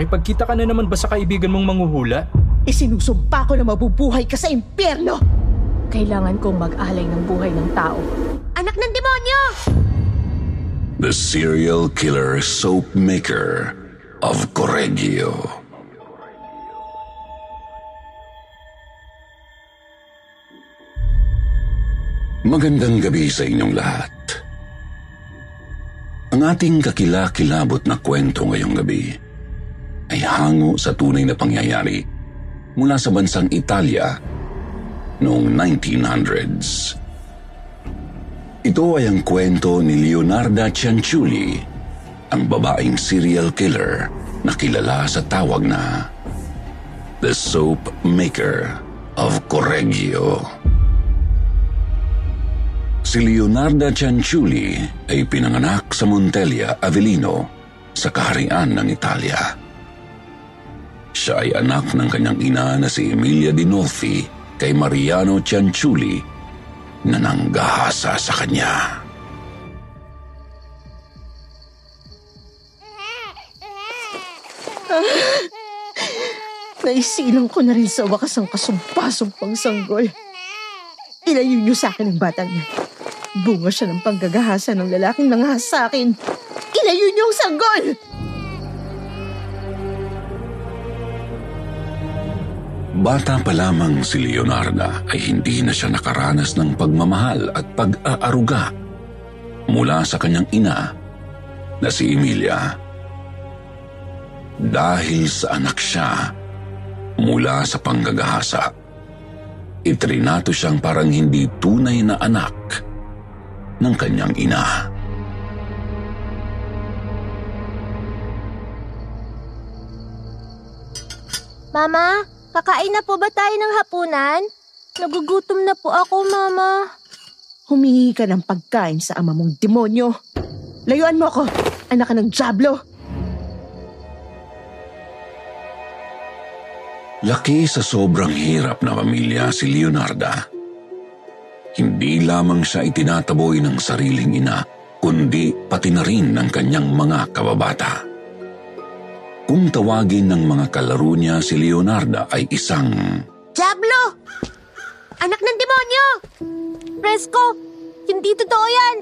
Nakipagkita ka na naman ba sa kaibigan mong manghuhula? Isinusumpa ko na mabubuhay ka sa impyerno! Kailangan kong mag-alay ng buhay ng tao. Anak ng demonyo! The serial killer soap maker of Correggio. Magandang gabi sa inyong lahat. Ang ating kakila-kilabot na kwento ngayong gabi ay hango sa tunay na pangyayari mula sa bansang Italia noong 1900s. Ito ay ang kwento ni Leonarda Cianciulli, ang babaeng serial killer na kilala sa tawag na The Soap Maker of Correggio. Si Leonarda Cianciulli ay pinanganak sa Montella, Avellino, sa kaharian ng Italia. Siya ay anak ng kanyang ina na si Emilia Dinolfi kay Mariano Cianciulli na nanggahasa sa kanya. Naisilang ko na rin sa wakas ang kasumpasumpang sanggol. Ilayo niyo sa akin ang batang yan. Bunga siya ng panggagahasa ng lalaking nangahas sa akin. Ilayo niyo ang sanggol! Bata pa lamang si Leonarda ay hindi na siya nakaranas ng pagmamahal at pag-aaruga mula sa kanyang ina na si Emilia. Dahil sa anak siya mula sa panggagahasa, itrinato siyang parang hindi tunay na anak ng kanyang ina. Mama, kakain na po ba tayo ng hapunan? Nagugutom na po ako, Mama. Humingi ka ng pagkain sa ama mong demonyo. Layuan mo ako, anak ka ng Diablo. Laki sa sobrang hirap na pamilya si Leonarda. Hindi lamang siya itinataboy ng sariling ina, kundi pati na rin ng kanyang mga kababata. Kung tawagin ng mga kalaro niya si Leonarda ay isang Diablo! Anak ng demonyo! Presko, hindi totoo yan.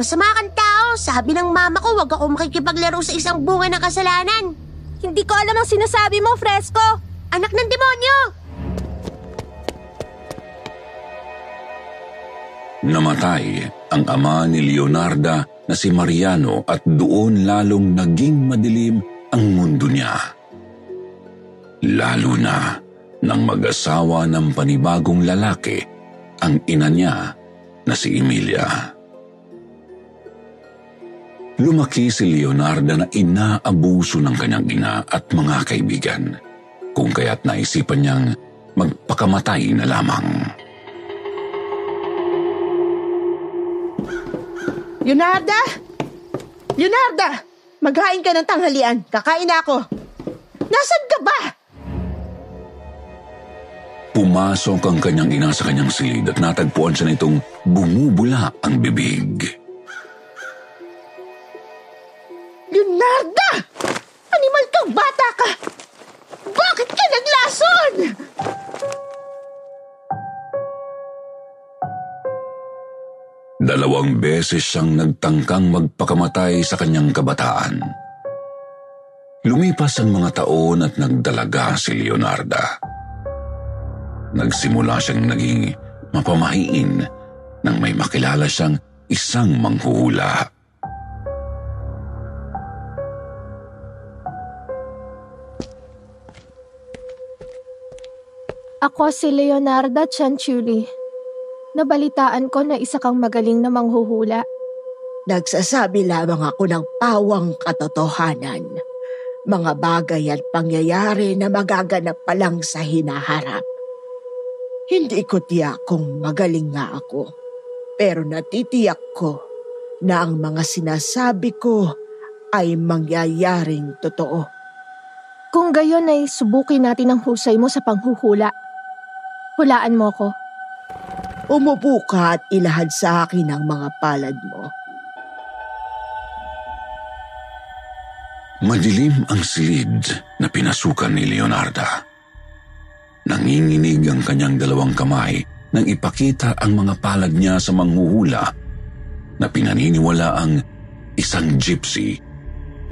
Masama kang tao. Sabi ng mama ko, wag ako makikipaglaro sa isang bunga ng kasalanan. Hindi ko alam ang sinasabi mo, Fresco. Anak ng demonyo! Namatay ang ama ni Leonarda na si Mariano at doon lalong naging madilim ang mundo niya. Lalo na nang mag-asawa ng panibagong lalaki ang ina niya na si Emilia. Lumaki si Leonarda na inaabuso ng kanyang ina at mga kaibigan, kung kaya't naisipan niyang magpakamatay na lamang. Leonarda! Leonarda! Maghain ka ng tanghalian. Kakain na ako. Nasaan ka ba? Pumasok ang kanyang ina sa kanyang silid at natagpuan siya nitong bumubula ang bibig. Leonarda! Animal kang bata ka! Bakit ka naglason? Dalawang beses siyang nagtangkang magpakamatay sa kanyang kabataan. Lumipas ang mga taon at nagdalaga si Leonarda. Nagsimula siyang naging mapamahiin nang may makilala siyang isang manghuhula. Ako si Leonarda Cianciulli. Nabalitaan ko na isa kang magaling na manghuhula. Nagsasabi lamang ako ng pawang katotohanan. Mga bagay at pangyayari na magaganap pa lang sa hinaharap. Hindi ko tiyak kung magaling nga ako. Pero natitiyak ko na ang mga sinasabi ko ay mangyayaring totoo. Kung gayon ay subukin natin ang husay mo sa panghuhula. Hulaan mo ko. Umupo ka at ilahad sa akin ang mga palad mo. Madilim ang silid na pinasukan ni Leonarda. Nanginginig ang kanyang dalawang kamay nang ipakita ang mga palad niya sa manghuhula na pinaniniwala ang isang gypsy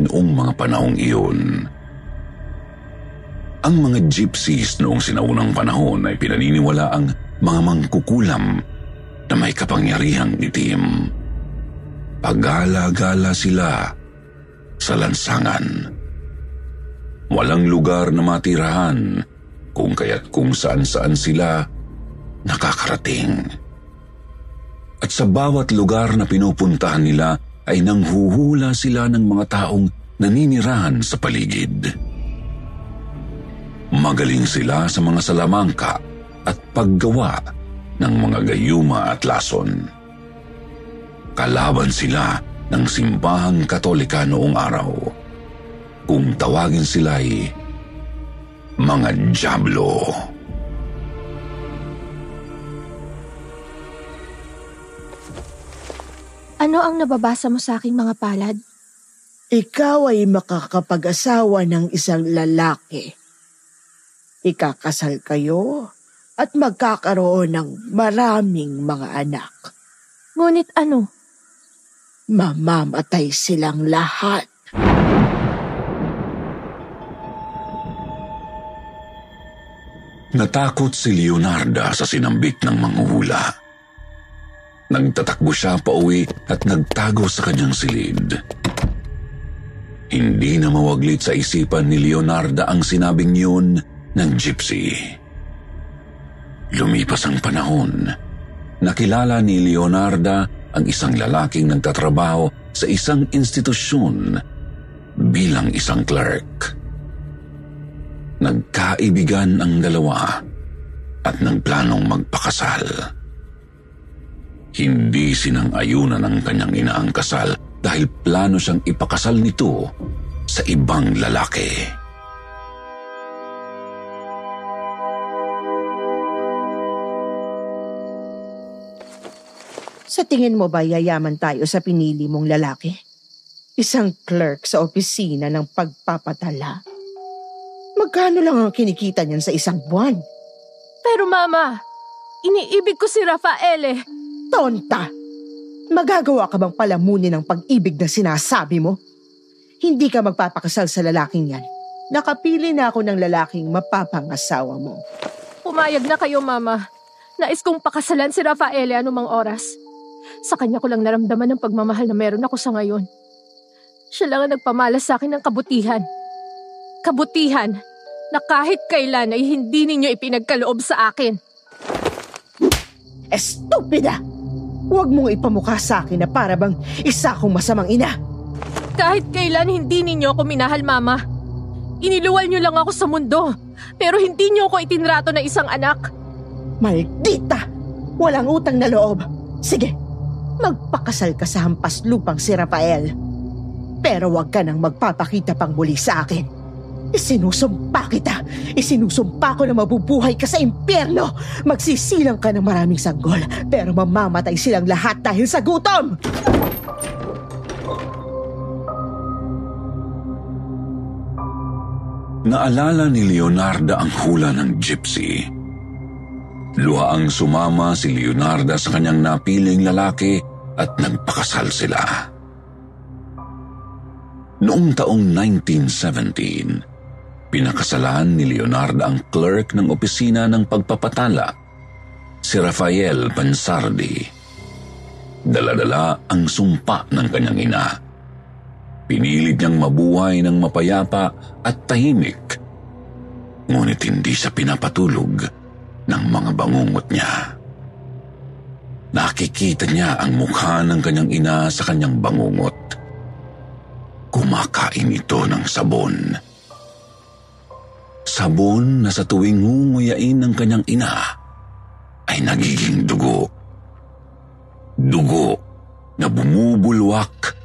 noong mga panahong iyon. Ang mga gypsies noong sinaunang panahon ay pinaniniwala ang mga mangkukulam na may kapangyarihang itim. Pagala-gala sila sa lansangan. Walang lugar na matirahan kung kaya't kung saan-saan sila nakakarating. At sa bawat lugar na pinupuntahan nila ay nanghuhula sila ng mga taong naninirahan sa paligid. Magaling sila sa mga salamangka at paggawa ng mga gayuma at lason. Kalaban sila ng simbahang katolika noong araw. Kung tawagin sila ay mga Diablo. Ano ang nababasa mo sa aking mga palad? Ikaw ay makakapag-asawa ng isang lalaki Ikakasal kayo at magkakaroon ng maraming mga anak. Ngunit ano? Mamamatay silang lahat. Natakot si Leonarda sa sinambit ng manghuhula. Nagtatakbo siya pa uwi at nagtago sa kanyang silid. Hindi na mawaglit sa isipan ni Leonarda ang sinabing yun ng gypsy. Lumipas ang panahon. Nakilala ni Leonarda ang isang lalaking nagtatrabaho sa isang institusyon bilang isang clerk. Nagkaibigan ang dalawa at nagplanong magpakasal. Hindi sinang-ayunan ng kanyang ina ang kasal dahil plano siyang ipakasal nito sa ibang lalaki. Sa tingin mo ba yayaman tayo sa pinili mong lalaki? Isang clerk sa opisina ng pagpapatala. Magkano lang ang kinikita niyan sa isang buwan? Pero mama, iniibig ko si Rafael eh. Tonta! Magagawa ka bang palamunin ng pag-ibig na sinasabi mo? Hindi ka magpapakasal sa lalaking yan. Nakapili na ako ng lalaking mapapangasawa mo. Pumayag na kayo, mama. Nais kong pakasalan si Rafael anumang oras. Sa kanya ko lang naramdaman ang pagmamahal na meron ako sa ngayon. Siya lang ang nagpamalas sa akin ng kabutihan. Kabutihan na kahit kailan ay hindi ninyo ipinagkaloob sa akin. Estupida! Huwag mong ipamukha sa akin na para bang isa akong masamang ina. Kahit kailan hindi ninyo ako minahal, Mama. Iniluwal niyo lang ako sa mundo, pero hindi niyo ako itinrato na isang anak. Maldita! Walang utang na loob. Sige, magpakasal ka sa hampas lupang si Rafael. Pero wag ka nang magpapakita pang muli sa akin. Isinusumpa kita! Isinusumpa ko na mabubuhay ka sa impyerno! Magsisilang ka ng maraming sanggol, pero mamamatay silang lahat dahil sa gutom! Naalala ni Leonarda ang hula ng gypsy Luhaang sumama si Leonarda sa kanyang napiling lalaki at nagpakasal sila. Noong taong 1917, pinakasalan ni Leonarda ang clerk ng opisina ng pagpapatala, si Rafael Pansardi. Daladala ang sumpa ng kanyang ina. Pinilit niyang mabuhay ng mapayapa at tahimik, ngunit hindi siya pinapatulog ng mga bangungot niya. nakikita niya ang mukha ng kanyang ina sa kanyang bangungot. Kumakain ito ng sabon. Sabon na sa tuwing ngunguyain ng kanyang ina ay nagiging dugo. Dugo na bumubulwak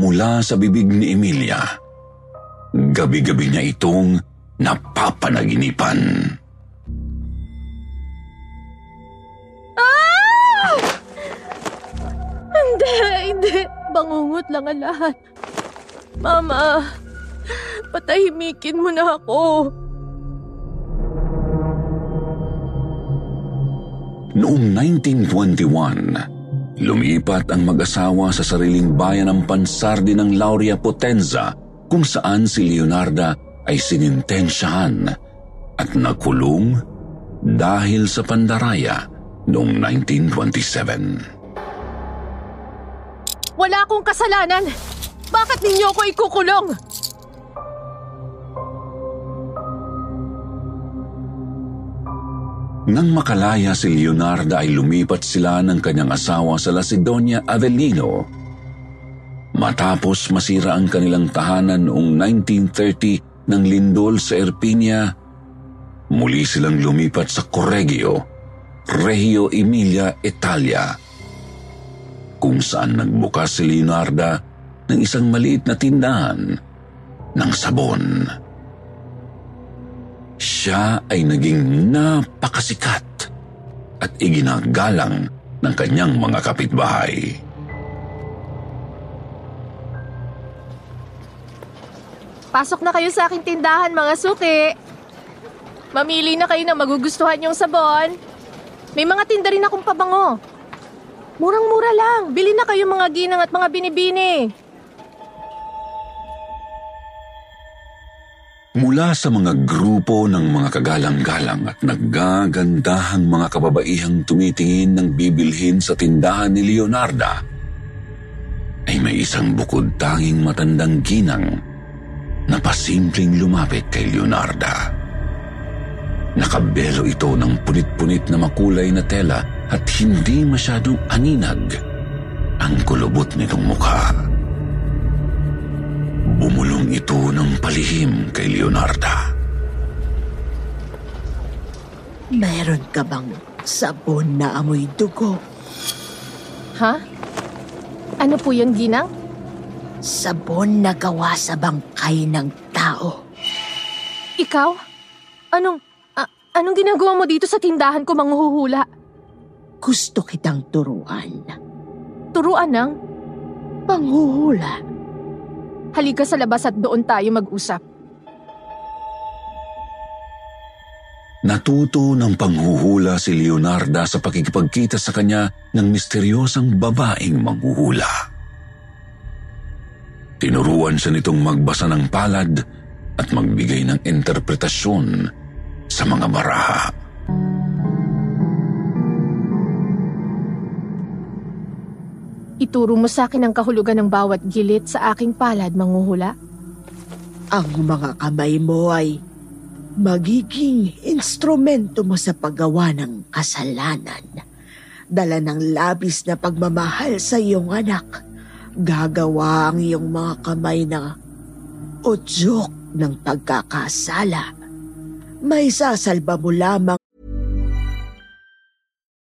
mula sa bibig ni Emilia. Gabi-gabi niya itong napapanaginipan. Bangungot lang ang lahat. Mama, patahimikin mo na ako. Noong 1921, lumipat ang mag-asawa sa sariling bayan ng Pansardi ng Lauria Potenza kung saan si Leonarda ay sinintensyahan at nakulong dahil sa pandaraya noong 1927. Wala akong kasalanan. Bakit ninyo ako ikukulong? Nang makalaya si Leonarda ay lumipat sila ng kanyang asawa sa Lacedonia Avellino. Matapos masira ang kanilang tahanan noong 1930 ng lindol sa Erpinia, muli silang lumipat sa Correggio, Reggio Emilia, Italia, kung saan nagbukas si Leonarda ng isang maliit na tindahan ng sabon siya ay naging napakasikat at iginagalang ng kanyang mga kapitbahay. Pasok na kayo sa aking tindahan, mga suki. Mamili na kayo ng magugustuhan yung sabon. May mga tinda rin akong pabango. Murang-mura lang. Bili na kayo mga ginang at mga binibini. Mula sa mga grupo ng mga kagalang-galang at naggagandahang mga kababaihang tumitingin ng bibilhin sa tindahan ni Leonarda, ay may isang bukod tanging matandang ginang na pasimpleng lumapit kay Leonarda. Nakabelo ito ng punit-punit na makulay na tela at hindi masyadong aninag ang kulubot nitong mukha. Bumulong ito ng palihim kay Leonarda. Meron ka bang sabon na amoy dugo? Ha? Ano po yun, Ginang? Sabon na gawa sa bangkay ng tao. Ikaw? Anong, a- anong ginagawa mo dito sa tindahan ko manghuhula? Gusto kitang turuan. Turuan ng? Panghuhula. Halika sa labas at doon tayo mag-usap. Natuto ng panghuhula si Leonarda sa pakikipagkita sa kanya ng misteryosang babaeng manghuhula. Tinuruan siya nitong magbasa ng palad at magbigay ng interpretasyon sa mga baraha. Ituro mo sa akin ang kahulugan ng bawat gilit sa aking palad, manghuhula. Ang mga kamay mo ay magiging instrumento mo sa paggawa ng kasalanan. Dala ng labis na pagmamahal sa iyong anak, gagawa ang iyong mga kamay na udyok ng pagkakasala. May sasalba mo lamang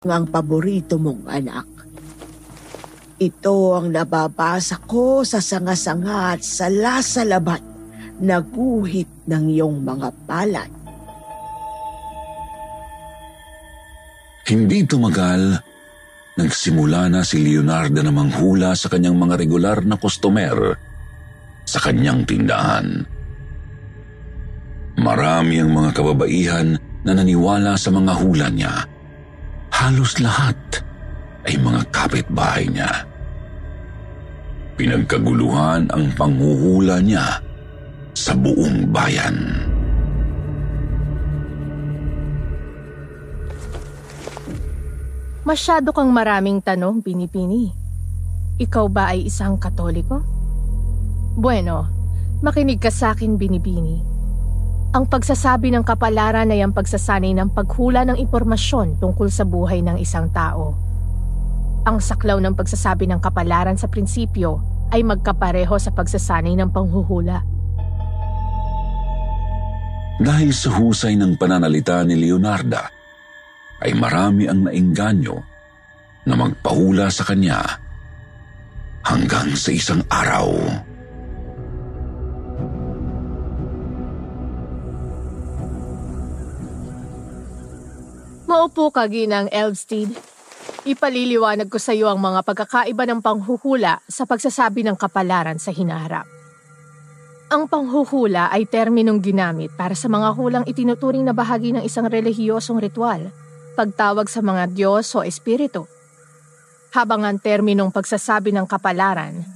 Ang paborito mong anak. Ito ang nababasa ko sa sanga-sanga at salasalabat na guhit ng iyong mga palad. Hindi tumagal, nagsimula na si Leonardo na manghula sa kanyang mga regular na customer sa kanyang tindahan. Marami ang mga kababaihan na naniwala sa mga hula niya. Halos lahat ay mga kapitbahay niya. Pinagkaguluhan ang panghuhula niya sa buong bayan. Masyado kang maraming tanong, Pinipini. Ikaw ba ay isang katoliko? Bueno, makinig ka sa akin, Binibini. Ang pagsasabi ng kapalaran ay ang pagsasanay ng paghula ng impormasyon tungkol sa buhay ng isang tao. Ang saklaw ng pagsasabi ng kapalaran sa prinsipyo ay magkapareho sa pagsasanay ng panghuhula. Dahil sa husay ng pananalita ni Leonarda, ay marami ang nainganyo na magpahula sa kanya hanggang sa isang araw. Maupo ka, Ginang Elvstead. Ipaliliwanag ko sa iyo ang mga pagkakaiba ng panghuhula sa pagsasabi ng kapalaran sa hinaharap. Ang panghuhula ay terminong ginamit para sa mga hulang itinuturing na bahagi ng isang relihiyosong ritual, pagtawag sa mga Diyos o Espiritu. Habang ang terminong pagsasabi ng kapalaran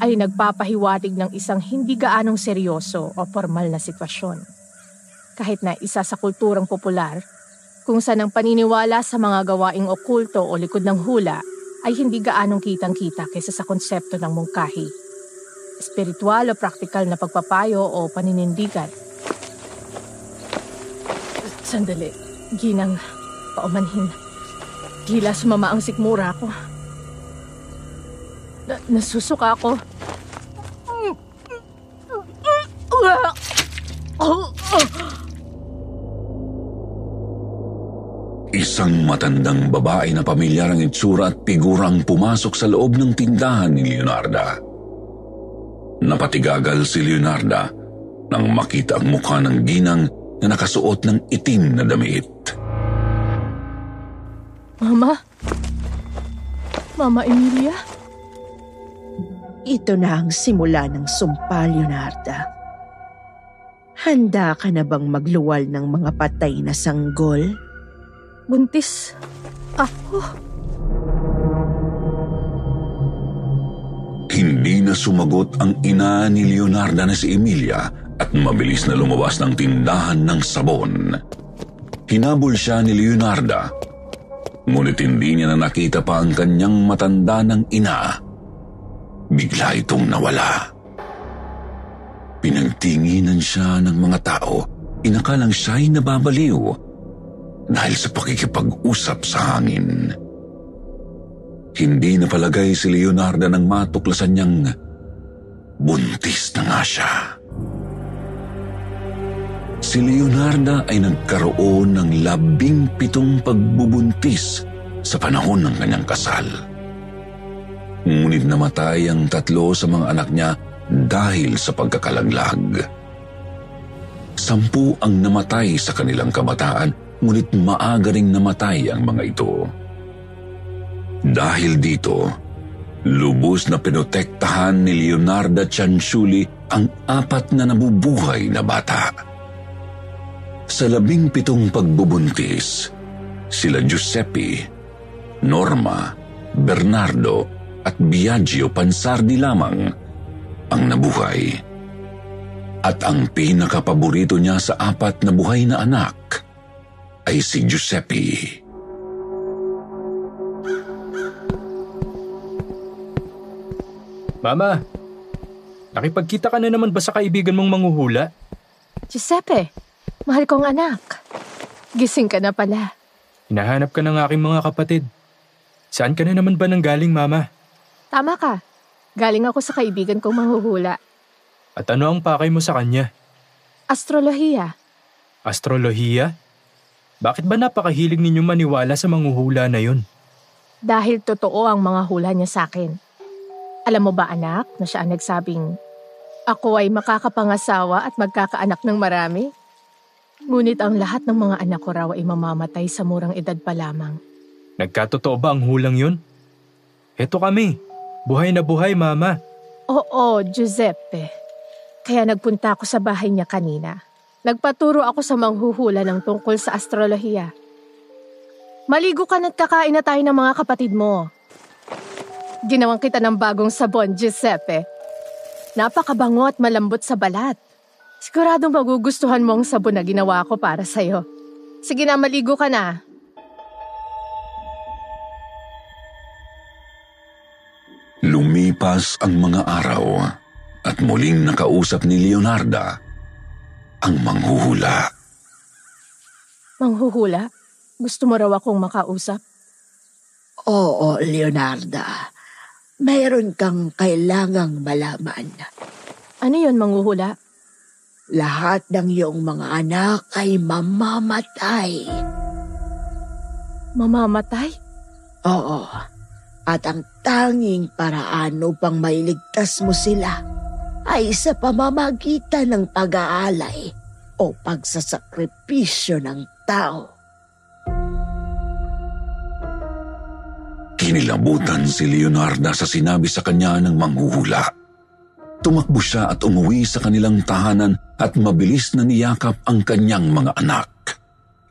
ay nagpapahiwatig ng isang hindi gaanong seryoso o formal na sitwasyon. Kahit na isa sa kulturang popular, kung saan ang paniniwala sa mga gawaing okulto o likod ng hula ay hindi gaanong kitang-kita kaysa sa konsepto ng mungkahi. Espiritual o praktikal na pagpapayo o paninindigan. Sandali, ginang paumanhin. Tila sumama ang sikmura ko. Na nasusuka ako. Oh, oh. Isang matandang babae na pamilyar ang itsura at figurang pumasok sa loob ng tindahan ni Leonarda. Napatigagal si Leonarda nang makita ang mukha ng ginang na nakasuot ng itim na damit. Mama? Mama Emilia? Ito na ang simula ng sumpa, Leonarda. Handa ka na bang magluwal ng mga patay na sanggol? Buntis. Ako. Hindi na sumagot ang ina ni Leonarda na si Emilia at mabilis na lumabas ng tindahan ng sabon. Hinabol siya ni Leonarda. Ngunit hindi niya na nakita pa ang kanyang matanda ng ina. Bigla itong nawala. Pinagtinginan siya ng mga tao. Inakalang siya'y nababaliw dahil sa pakikipag-usap sa hangin. Hindi napalagay si Leonardo nang matuklasan niyang buntis na nga siya. Si Leonarda ay nagkaroon ng labing pitong pagbubuntis sa panahon ng kanyang kasal. Ngunit namatay ang tatlo sa mga anak niya dahil sa pagkakalaglag. Sampu ang namatay sa kanilang kabataan, ngunit maaga ring namatay ang mga ito. Dahil dito, lubos na pinotektahan ni Leonarda Cianciulli ang apat na nabubuhay na bata. Sa labing pitong pagbubuntis, sila Giuseppe, Norma, Bernardo at Biagio Pansardi lamang ang nabuhay. At ang pinakapaborito niya sa apat na buhay na anak ay si Giuseppe. Mama, nakipagkita ka na naman ba sa kaibigan mong manghuhula? Giuseppe, mahal kong anak. Gising ka na pala. Hinahanap ka ng aking mga kapatid. Saan ka na naman ba nang galing, Mama? Tama ka. Galing ako sa kaibigan kong manghuhula. At ano ang pakay mo sa kanya? Astrolohiya. Astrolohiya? Bakit ba napakahilig ninyo maniwala sa manghuhula na yun? Dahil totoo ang mga hula niya sa akin. Alam mo ba anak na siya ang nagsabing, ako ay makakapangasawa at magkakaanak ng marami? Ngunit ang lahat ng mga anak ko raw ay mamamatay sa murang edad pa lamang. Nagkatotoo ba ang hulang yun? Heto kami. Buhay na buhay, Mama. Oo, Giuseppe. Kaya nagpunta ako sa bahay niya kanina. Nagpaturo ako sa manghuhula ng tungkol sa astrolohiya. Maligo ka na't kakain na tayo ng mga kapatid mo. Ginawang kita ng bagong sabon, Giuseppe. Napakabango at malambot sa balat. Siguradong magugustuhan mo ang sabon na ginawa ko para sa'yo. Sige na, maligo ka na. Lumipas ang mga araw at muling nakausap ni Leonarda ang manghuhula. Manghuhula? Gusto mo raw akong makausap? Oo, Leonarda. Mayroon kang kailangang malaman. Ano yon manghuhula? Lahat ng iyong mga anak ay mamamatay. Mamamatay? Oo. At ang tanging paraan upang mailigtas mo sila ay sa pamamagitan ng pag-aalay o pagsasakripisyo ng tao. Kinilabutan si Leonarda sa sinabi sa kanya ng manghuhula. Tumakbo siya at umuwi sa kanilang tahanan at mabilis na niyakap ang kanyang mga anak.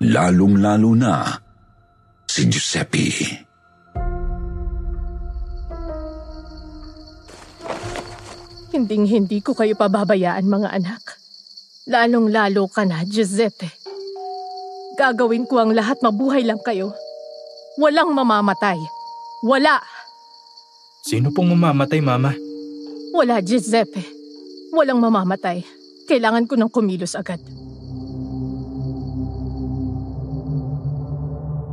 Lalong-lalo na si Giuseppe. Hinding-hindi ko kayo pababayaan mga anak. Lalong-lalo ka na, Giuseppe. Gagawin ko ang lahat mabuhay lang kayo. Walang mamamatay. Wala! Sino pong mamamatay, Mama? Wala, Giuseppe. Walang mamamatay. Kailangan ko ng kumilos agad.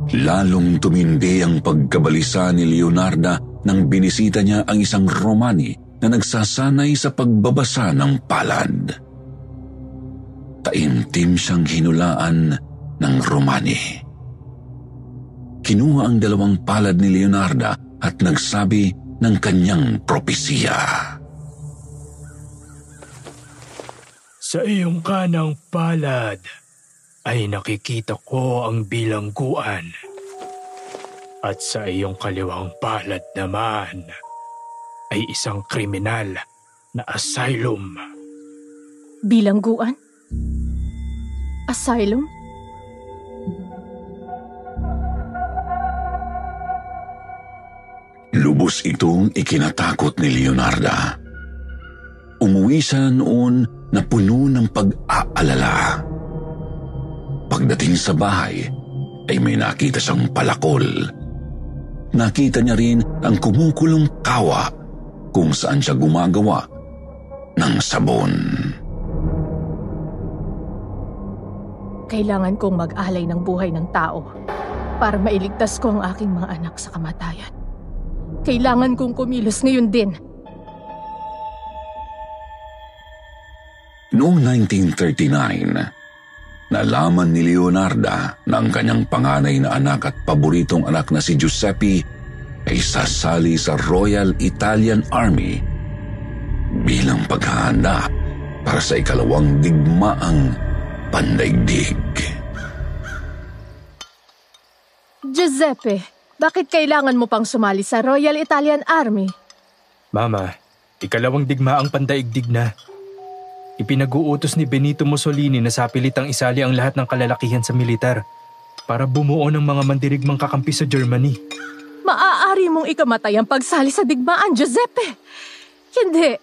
Lalong tumindi ang pagkabalisa ni Leonarda nang binisita niya ang isang Romani na nagsasanay sa pagbabasa ng palad. Taimtim siyang hinulaan ng Romani. Kinuha ang dalawang palad ni Leonarda at nagsabi ng kanyang propesiya. Sa iyong kanang palad ay nakikita ko ang bilangguan. At sa iyong kaliwang palad naman ay isang kriminal na asylum. Bilangguan? Asylum? Lubos itong ikinatakot ni Leonarda. Umuwi siya noon na puno ng pag-aalala. Pagdating sa bahay, ay may nakita siyang palakol. Nakita niya rin ang kumukulong kawa kung saan siya gumagawa ng sabon. Kailangan kong mag-alay ng buhay ng tao para mailigtas ko ang aking mga anak sa kamatayan. Kailangan kong kumilos ngayon din. Noong 1939, nalaman ni Leonarda na ang kanyang panganay na anak at paboritong anak na si Giuseppe ay sasali sa Royal Italian Army bilang paghahanda para sa ikalawang digmaang pandaigdig. Giuseppe, bakit kailangan mo pang sumali sa Royal Italian Army? Mama, ikalawang digmaang pandaigdig na. Ipinag-uutos ni Benito Mussolini na sapilitang isali ang lahat ng kalalakihan sa militar para bumuo ng mga mandirigmang kakampi sa Germany. Maaari mong ikamatay ang pagsali sa digmaan, Giuseppe. Hindi.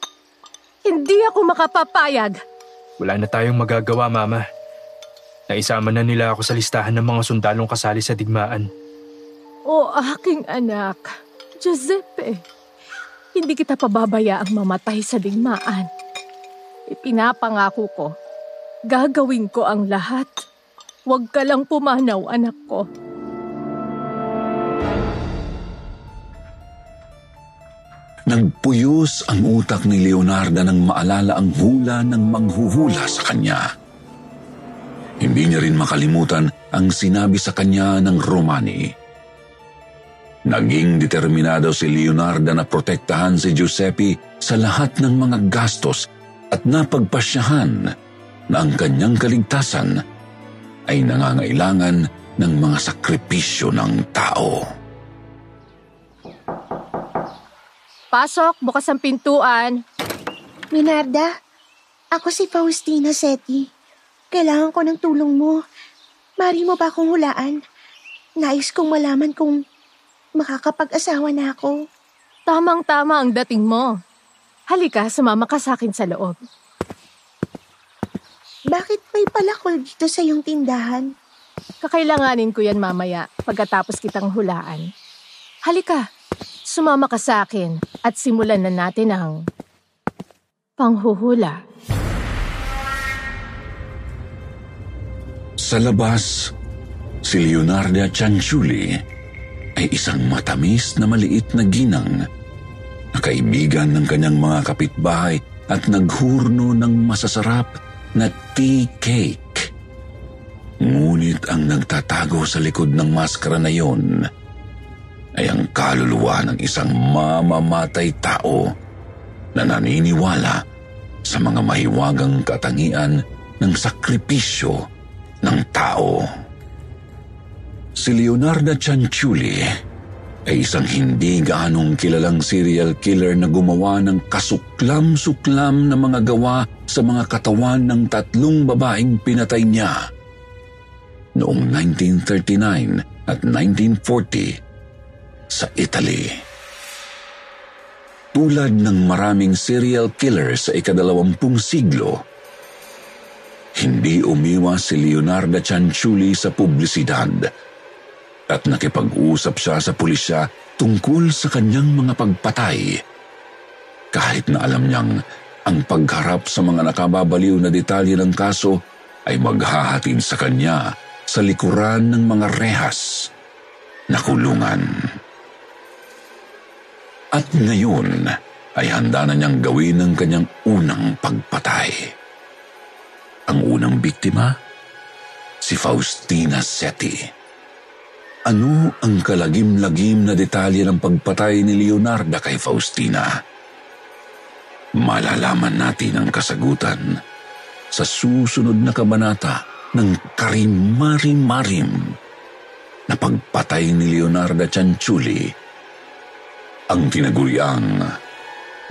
Hindi ako makapapayag. Wala na tayong magagawa, Mama. Naisama na nila ako sa listahan ng mga sundalong kasali sa digmaan. O aking anak, Giuseppe, hindi kita pababayaang mamatay sa digmaan. Ipinapangako ko, gagawin ko ang lahat. Huwag ka lang pumanaw, anak ko. Nagpuyos ang utak ni Leonarda nang maalala ang hula ng manghuhula sa kanya. Hindi niya rin makalimutan ang sinabi sa kanya ng Romani. Naging determinado si Leonarda na protektahan si Giuseppe sa lahat ng mga gastos at napagpasyahan na ang kanyang kaligtasan ay nangangailangan ng mga sakripisyo ng tao. Pasok, bukas ang pintuan. Minarda, ako si Faustina Seti. Kailangan ko ng tulong mo. Mari mo ba akong hulaan? Nais kong malaman kung makakapag-asawa na ako. Tamang-tama ang dating mo. Halika, sumama ka sa akin sa loob. Bakit may palakol dito sa iyong tindahan? Kakailanganin ko yan mamaya pagkatapos kitang hulaan. Halika, sumama ka sa akin at simulan na natin ang panghuhula. Sa labas, si Leonarda Cianciulli ay isang matamis na maliit na ginang na kaibigan ng kanyang mga kapitbahay at naghurno ng masasarap na tea cake. Ngunit ang nagtatago sa likod ng maskara na yon ay ang kaluluwa ng isang mamamatay tao na naniniwala sa mga mahiwagang katangian ng sakripisyo ng tao. Si Leonardo Cianciulli ay isang hindi gaanong kilalang serial killer na gumawa ng kasuklam-suklam na mga gawa sa mga katawan ng tatlong babaeng pinatay niya. Noong 1939 at 1940 sa Italy. Tulad ng maraming serial killer sa ikadalawampung siglo, hindi umiwas si Leonardo Cianciulli sa publisidad at nakipag-usap siya sa pulisya tungkol sa kanyang mga pagpatay. Kahit na alam niyang ang pagharap sa mga nakababaliw na detalye ng kaso ay maghahatid sa kanya sa likuran ng mga rehas na kulungan. At ngayon ay handa na niyang gawin ang kanyang unang pagpatay. Ang unang biktima, si Faustina Seti. Ano ang kalagim-lagim na detalye ng pagpatay ni Leonarda kay Faustina? Malalaman natin ang kasagutan sa susunod na kabanata ng Karimari-Marim na pagpatay ni Leonarda Cianciulli ang tinaguriang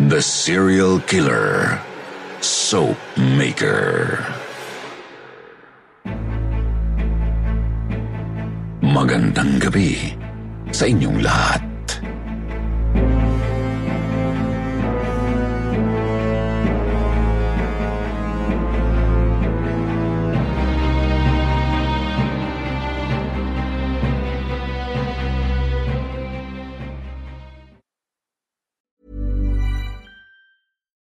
The Serial Killer Soap Maker. Magandang gabi sa inyong lahat.